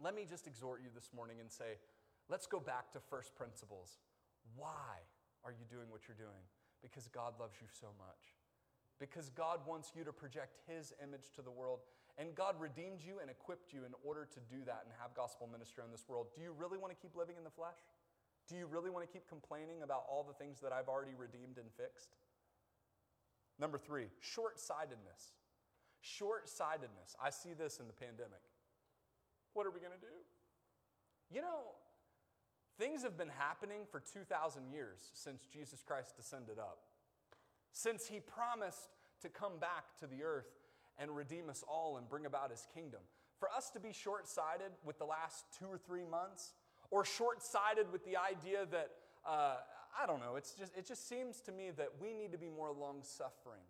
let me just exhort you this morning and say, let's go back to first principles. Why are you doing what you're doing? Because God loves you so much. Because God wants you to project His image to the world. And God redeemed you and equipped you in order to do that and have gospel ministry in this world. Do you really want to keep living in the flesh? Do you really want to keep complaining about all the things that I've already redeemed and fixed? Number three, short sightedness. Short sightedness. I see this in the pandemic. What are we going to do? You know, things have been happening for 2,000 years since Jesus Christ descended up, since he promised to come back to the earth and redeem us all and bring about his kingdom. For us to be short sighted with the last two or three months, or short sighted with the idea that, uh, I don't know, it's just, it just seems to me that we need to be more long suffering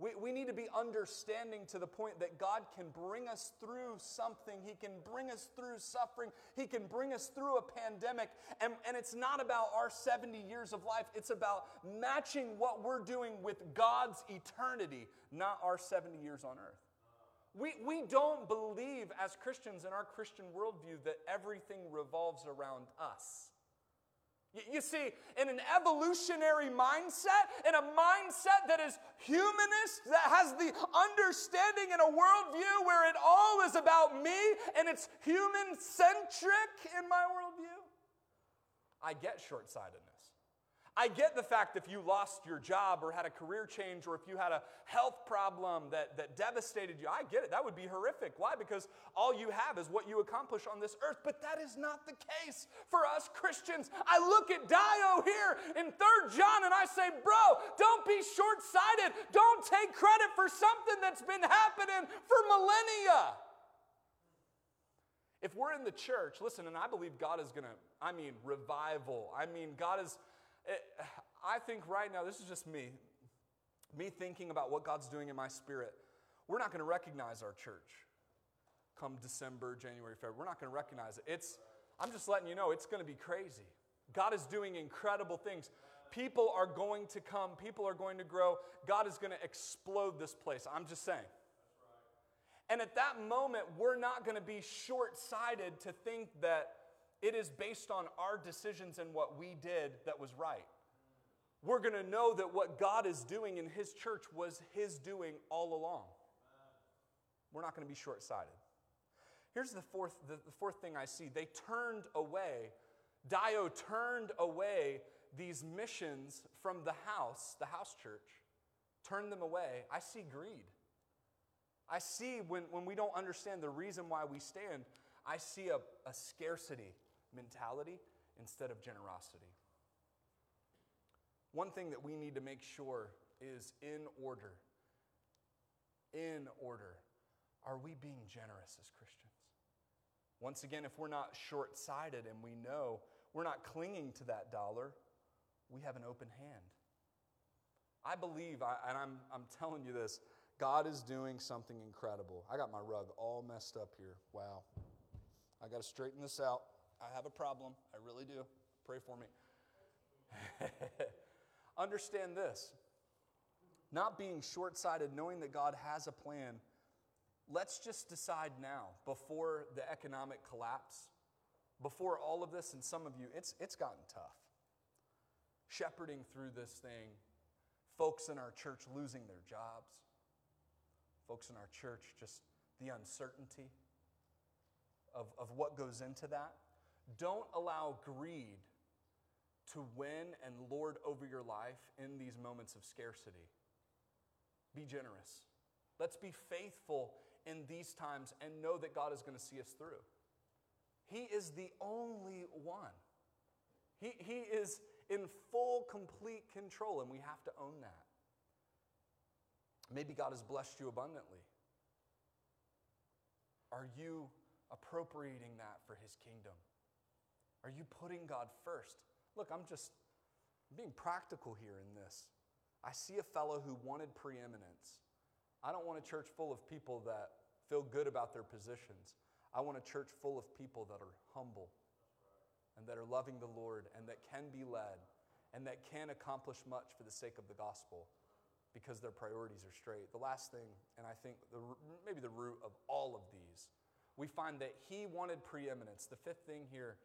we, we need to be understanding to the point that God can bring us through something. He can bring us through suffering. He can bring us through a pandemic. And, and it's not about our 70 years of life, it's about matching what we're doing with God's eternity, not our 70 years on earth. We, we don't believe as Christians in our Christian worldview that everything revolves around us. You see, in an evolutionary mindset, in a mindset that is humanist, that has the understanding in a worldview where it all is about me and it's human centric in my worldview, I get short sightedness. I get the fact if you lost your job or had a career change or if you had a health problem that, that devastated you, I get it. That would be horrific. Why? Because all you have is what you accomplish on this earth. But that is not the case for us Christians. I look at Dio here in 3rd John and I say, bro, don't be short sighted. Don't take credit for something that's been happening for millennia. If we're in the church, listen, and I believe God is going to, I mean, revival. I mean, God is it, I think right now, this is just me, me thinking about what God's doing in my spirit. We're not going to recognize our church come December, January, February. We're not going to recognize it. It's, I'm just letting you know, it's going to be crazy. God is doing incredible things. People are going to come, people are going to grow. God is going to explode this place. I'm just saying. And at that moment, we're not going to be short sighted to think that it is based on our decisions and what we did that was right. We're going to know that what God is doing in His church was His doing all along. We're not going to be short sighted. Here's the fourth, the, the fourth thing I see. They turned away, Dio turned away these missions from the house, the house church, turned them away. I see greed. I see when, when we don't understand the reason why we stand, I see a, a scarcity mentality instead of generosity. One thing that we need to make sure is in order. In order. Are we being generous as Christians? Once again, if we're not short sighted and we know we're not clinging to that dollar, we have an open hand. I believe, and I'm, I'm telling you this, God is doing something incredible. I got my rug all messed up here. Wow. I got to straighten this out. I have a problem. I really do. Pray for me. Understand this not being short sighted, knowing that God has a plan. Let's just decide now, before the economic collapse, before all of this, and some of you, it's, it's gotten tough. Shepherding through this thing, folks in our church losing their jobs, folks in our church, just the uncertainty of, of what goes into that. Don't allow greed to win and lord over your life in these moments of scarcity. Be generous. Let's be faithful in these times and know that God is going to see us through. He is the only one. He, he is in full, complete control, and we have to own that. Maybe God has blessed you abundantly. Are you appropriating that for His kingdom? Are you putting God first? Look, I'm just being practical here in this. I see a fellow who wanted preeminence. I don't want a church full of people that feel good about their positions. I want a church full of people that are humble and that are loving the Lord and that can be led and that can accomplish much for the sake of the gospel because their priorities are straight. The last thing, and I think the, maybe the root of all of these, we find that he wanted preeminence. The fifth thing here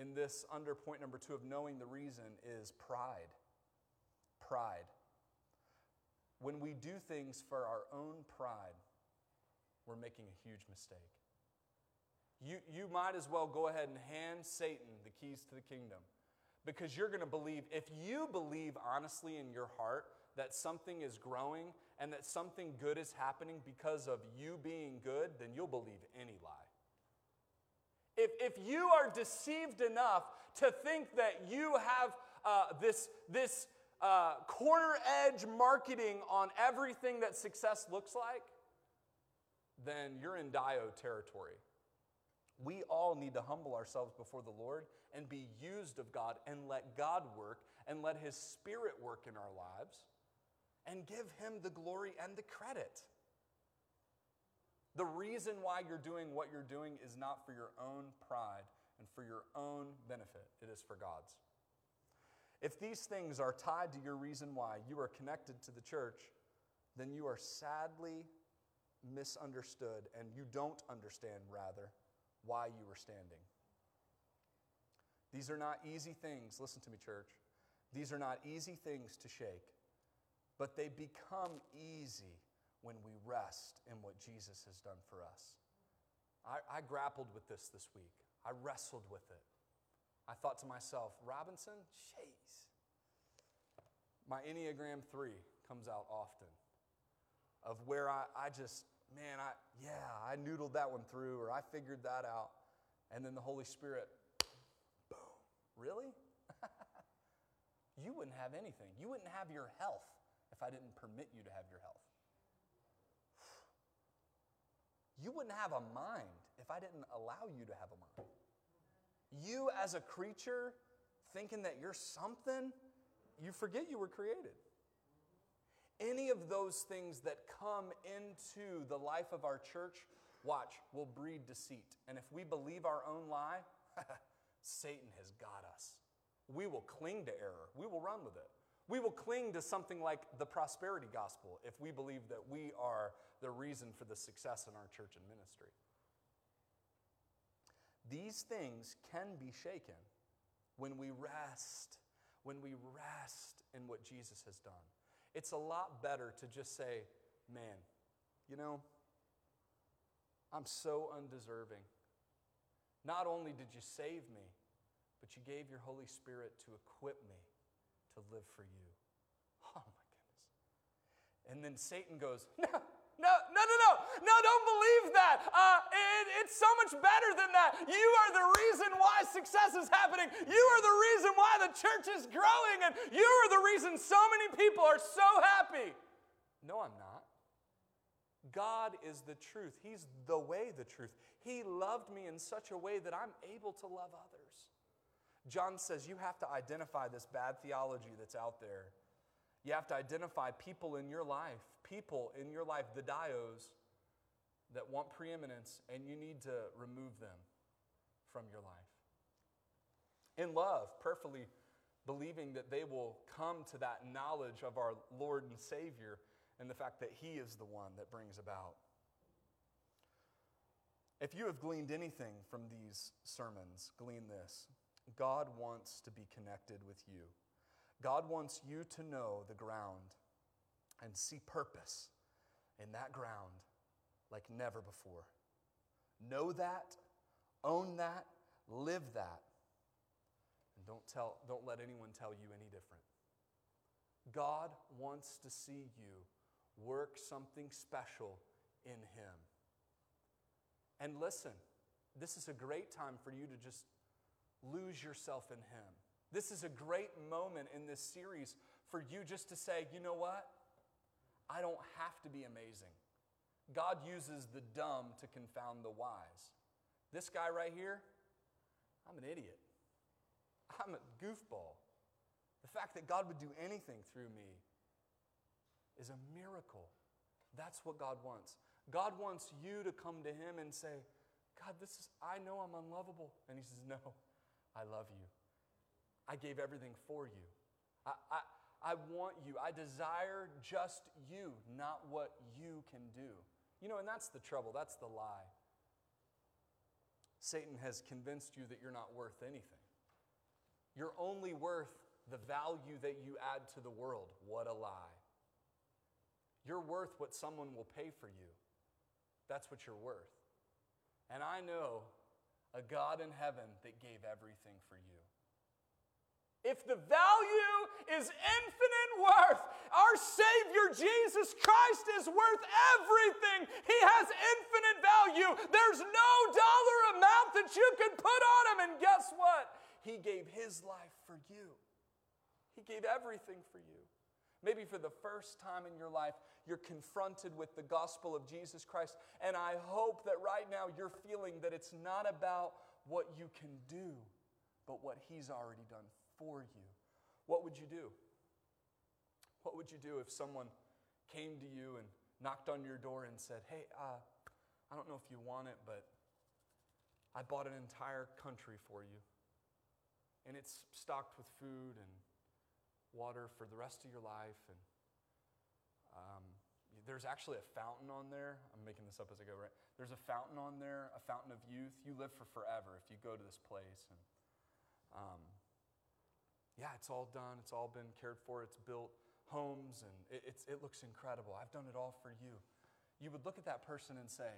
in this under point number two of knowing the reason is pride. Pride. When we do things for our own pride, we're making a huge mistake. You, you might as well go ahead and hand Satan the keys to the kingdom because you're going to believe, if you believe honestly in your heart that something is growing and that something good is happening because of you being good, then you'll believe any lie. If, if you are deceived enough to think that you have uh, this, this uh, corner edge marketing on everything that success looks like, then you're in Dio territory. We all need to humble ourselves before the Lord and be used of God and let God work and let His Spirit work in our lives and give Him the glory and the credit. The reason why you're doing what you're doing is not for your own pride and for your own benefit, it is for God's. If these things are tied to your reason why you are connected to the church, then you are sadly misunderstood and you don't understand, rather, why you were standing. These are not easy things, listen to me, church. These are not easy things to shake, but they become easy when we rest in what Jesus has done for us. I, I grappled with this this week. I wrestled with it. I thought to myself, Robinson, jeez. My Enneagram 3 comes out often of where I, I just, man, I, yeah, I noodled that one through or I figured that out. And then the Holy Spirit, boom, really? you wouldn't have anything. You wouldn't have your health if I didn't permit you to have your health. You wouldn't have a mind if I didn't allow you to have a mind. You, as a creature, thinking that you're something, you forget you were created. Any of those things that come into the life of our church, watch, will breed deceit. And if we believe our own lie, Satan has got us. We will cling to error, we will run with it. We will cling to something like the prosperity gospel if we believe that we are the reason for the success in our church and ministry. These things can be shaken when we rest, when we rest in what Jesus has done. It's a lot better to just say, man, you know, I'm so undeserving. Not only did you save me, but you gave your Holy Spirit to equip me to live for you. Oh my goodness. And then Satan goes, No, no, no, no, no, no, don't believe that. Uh, it, it's so much better than that. You are the reason why success is happening. You are the reason why the church is growing, and you are the reason so many people are so happy. No, I'm not. God is the truth. He's the way, the truth. He loved me in such a way that I'm able to love others. John says you have to identify this bad theology that's out there. You have to identify people in your life, people in your life, the dios, that want preeminence, and you need to remove them from your life. In love, perfectly believing that they will come to that knowledge of our Lord and Savior and the fact that He is the one that brings about. If you have gleaned anything from these sermons, glean this God wants to be connected with you. God wants you to know the ground and see purpose in that ground like never before. Know that, own that, live that, and don't, tell, don't let anyone tell you any different. God wants to see you work something special in Him. And listen, this is a great time for you to just lose yourself in Him. This is a great moment in this series for you just to say, you know what? I don't have to be amazing. God uses the dumb to confound the wise. This guy right here, I'm an idiot. I'm a goofball. The fact that God would do anything through me is a miracle. That's what God wants. God wants you to come to Him and say, God, this is, I know I'm unlovable. And He says, No, I love you. I gave everything for you. I, I, I want you. I desire just you, not what you can do. You know, and that's the trouble, that's the lie. Satan has convinced you that you're not worth anything. You're only worth the value that you add to the world. What a lie. You're worth what someone will pay for you. That's what you're worth. And I know a God in heaven that gave everything for you. If the value is infinite worth, our Savior Jesus Christ is worth everything. He has infinite value. There's no dollar amount that you can put on Him. And guess what? He gave His life for you, He gave everything for you. Maybe for the first time in your life, you're confronted with the gospel of Jesus Christ. And I hope that right now you're feeling that it's not about what you can do, but what He's already done for you, what would you do? What would you do if someone came to you and knocked on your door and said, Hey, uh, I don't know if you want it, but I bought an entire country for you. And it's stocked with food and water for the rest of your life. And there's actually a fountain on there. I'm making this up as I go, right? There's a fountain on there, a fountain of youth. You live for forever if you go to this place. And um, yeah, it's all done, it's all been cared for, it's built homes, and it, it looks incredible. I've done it all for you. You would look at that person and say,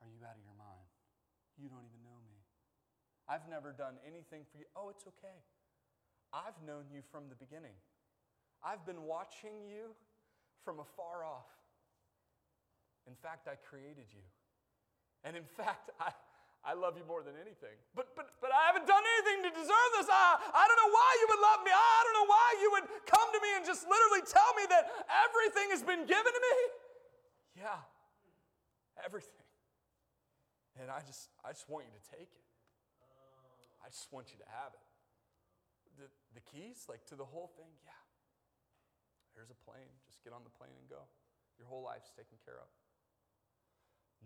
Are you out of your mind? You don't even know me. I've never done anything for you. Oh, it's okay. I've known you from the beginning. I've been watching you from afar off. In fact, I created you. And in fact, I, I love you more than anything. But, but, but I haven't done anything to deserve this. I, I don't know why you would love me. I don't know why you would come to me and just literally tell me that everything has been given to me. Yeah, everything. And I just, I just want you to take it. I just want you to have it. The, the keys, like to the whole thing, yeah. Here's a plane. Get on the plane and go. Your whole life's taken care of.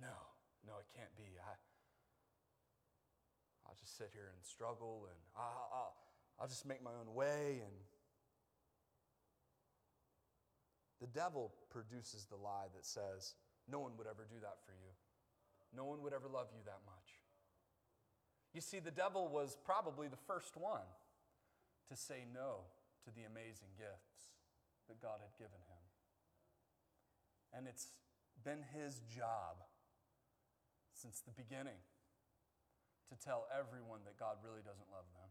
No, no, it can't be. I, I'll just sit here and struggle and I'll, I'll, I'll just make my own way. And the devil produces the lie that says, no one would ever do that for you. No one would ever love you that much. You see, the devil was probably the first one to say no to the amazing gifts that God had given him. And it's been his job since the beginning to tell everyone that God really doesn't love them.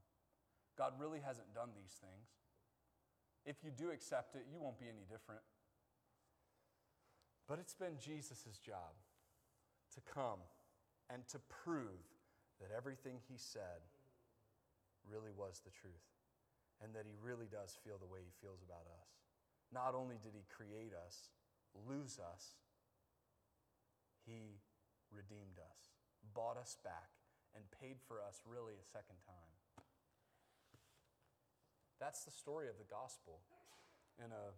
God really hasn't done these things. If you do accept it, you won't be any different. But it's been Jesus' job to come and to prove that everything he said really was the truth and that he really does feel the way he feels about us. Not only did he create us, lose us, he redeemed us, bought us back, and paid for us really a second time. That's the story of the gospel in a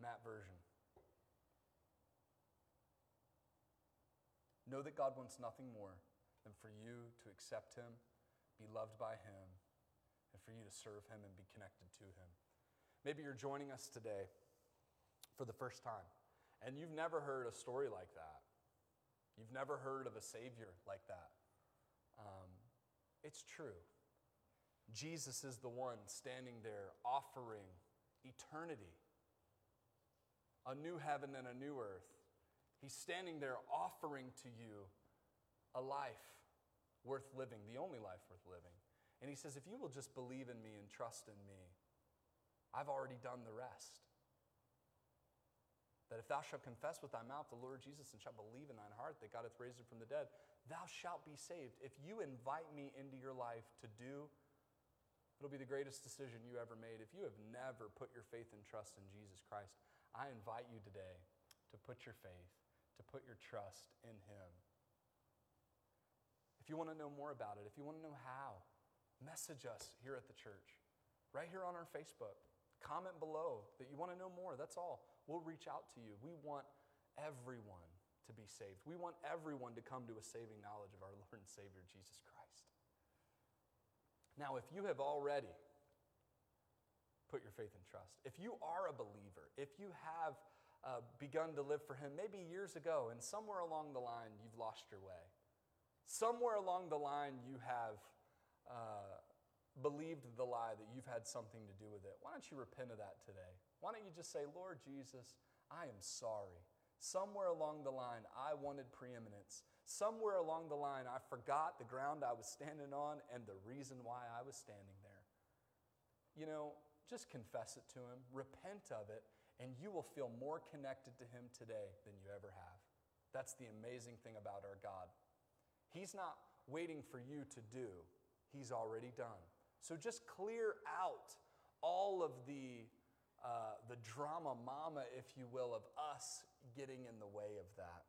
Matt version. Know that God wants nothing more than for you to accept Him, be loved by Him, and for you to serve Him and be connected to Him. Maybe you're joining us today for the first time, and you've never heard a story like that. You've never heard of a Savior like that. Um, it's true. Jesus is the one standing there offering eternity, a new heaven and a new earth. He's standing there offering to you a life worth living, the only life worth living. And he says, If you will just believe in me and trust in me, I've already done the rest. That if thou shalt confess with thy mouth the Lord Jesus and shalt believe in thine heart that God hath raised him from the dead, thou shalt be saved. If you invite me into your life to do, it'll be the greatest decision you ever made. If you have never put your faith and trust in Jesus Christ, I invite you today to put your faith, to put your trust in him. If you want to know more about it, if you want to know how, message us here at the church, right here on our Facebook. Comment below that you want to know more. That's all. We'll reach out to you. We want everyone to be saved. We want everyone to come to a saving knowledge of our Lord and Savior, Jesus Christ. Now, if you have already put your faith and trust, if you are a believer, if you have uh, begun to live for Him maybe years ago, and somewhere along the line you've lost your way, somewhere along the line you have uh, believed the lie that you've had something to do with it, why don't you repent of that today? Why don't you just say, Lord Jesus, I am sorry. Somewhere along the line, I wanted preeminence. Somewhere along the line, I forgot the ground I was standing on and the reason why I was standing there. You know, just confess it to Him, repent of it, and you will feel more connected to Him today than you ever have. That's the amazing thing about our God. He's not waiting for you to do, He's already done. So just clear out all of the uh, the drama mama, if you will, of us getting in the way of that.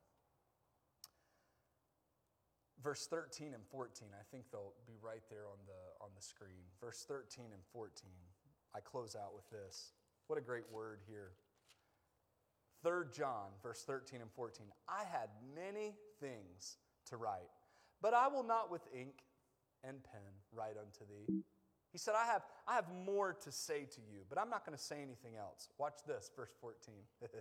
Verse 13 and 14, I think they'll be right there on the, on the screen. Verse 13 and 14, I close out with this. What a great word here. 3 John, verse 13 and 14. I had many things to write, but I will not with ink and pen write unto thee he said, I have, I have more to say to you, but I'm not going to say anything else. Watch this, verse 14.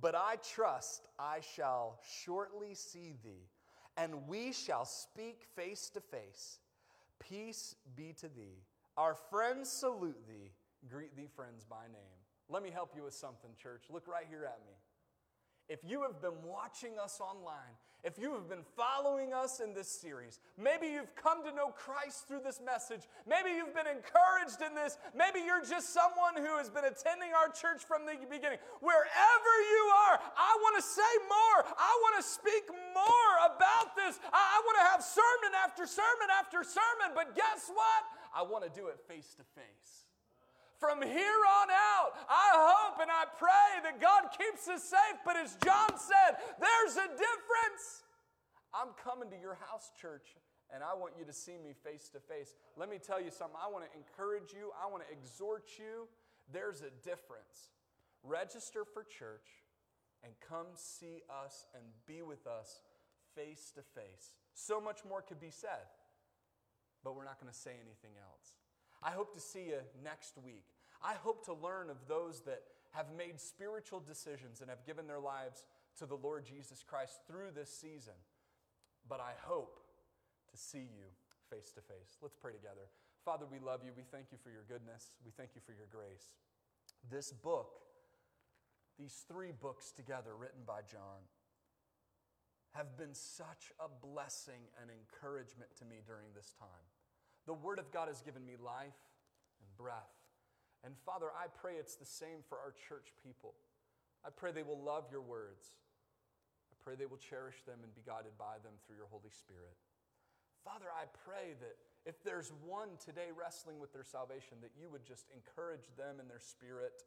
but I trust I shall shortly see thee, and we shall speak face to face. Peace be to thee. Our friends salute thee. Greet thee, friends, by name. Let me help you with something, church. Look right here at me. If you have been watching us online, if you have been following us in this series, maybe you've come to know Christ through this message, maybe you've been encouraged in this, maybe you're just someone who has been attending our church from the beginning. Wherever you are, I want to say more. I want to speak more about this. I, want to have sermon after sermon after sermon, but guess what? I want to do it face to face. From here on out, I hope and I pray that God keeps us safe. But as John said, there's a difference. I'm coming to your house, church, and I want you to see me face to face. Let me tell you something. I want to encourage you, I want to exhort you. There's a difference. Register for church and come see us and be with us face to face. So much more could be said, but we're not going to say anything else. I hope to see you next week. I hope to learn of those that have made spiritual decisions and have given their lives to the Lord Jesus Christ through this season. But I hope to see you face to face. Let's pray together. Father, we love you. We thank you for your goodness. We thank you for your grace. This book, these three books together, written by John, have been such a blessing and encouragement to me during this time. The Word of God has given me life and breath. And Father, I pray it's the same for our church people. I pray they will love your words. I pray they will cherish them and be guided by them through your Holy Spirit. Father, I pray that if there's one today wrestling with their salvation, that you would just encourage them in their spirit,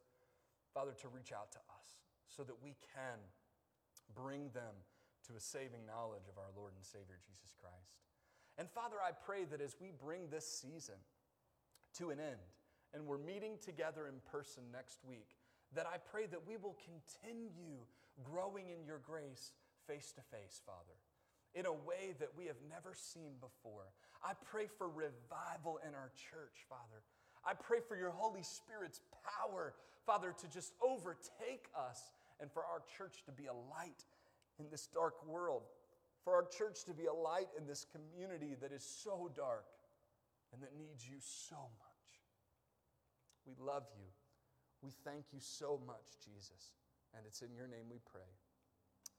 Father, to reach out to us so that we can bring them to a saving knowledge of our Lord and Savior Jesus Christ. And Father, I pray that as we bring this season to an end and we're meeting together in person next week, that I pray that we will continue growing in your grace face to face, Father, in a way that we have never seen before. I pray for revival in our church, Father. I pray for your Holy Spirit's power, Father, to just overtake us and for our church to be a light in this dark world, for our church to be a light in this community that is so dark and that needs you so much. We love you. We thank you so much, Jesus. And it's in your name we pray.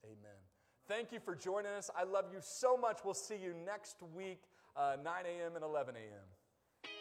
Amen. Thank you for joining us. I love you so much. We'll see you next week, uh, 9 a.m. and 11 a.m.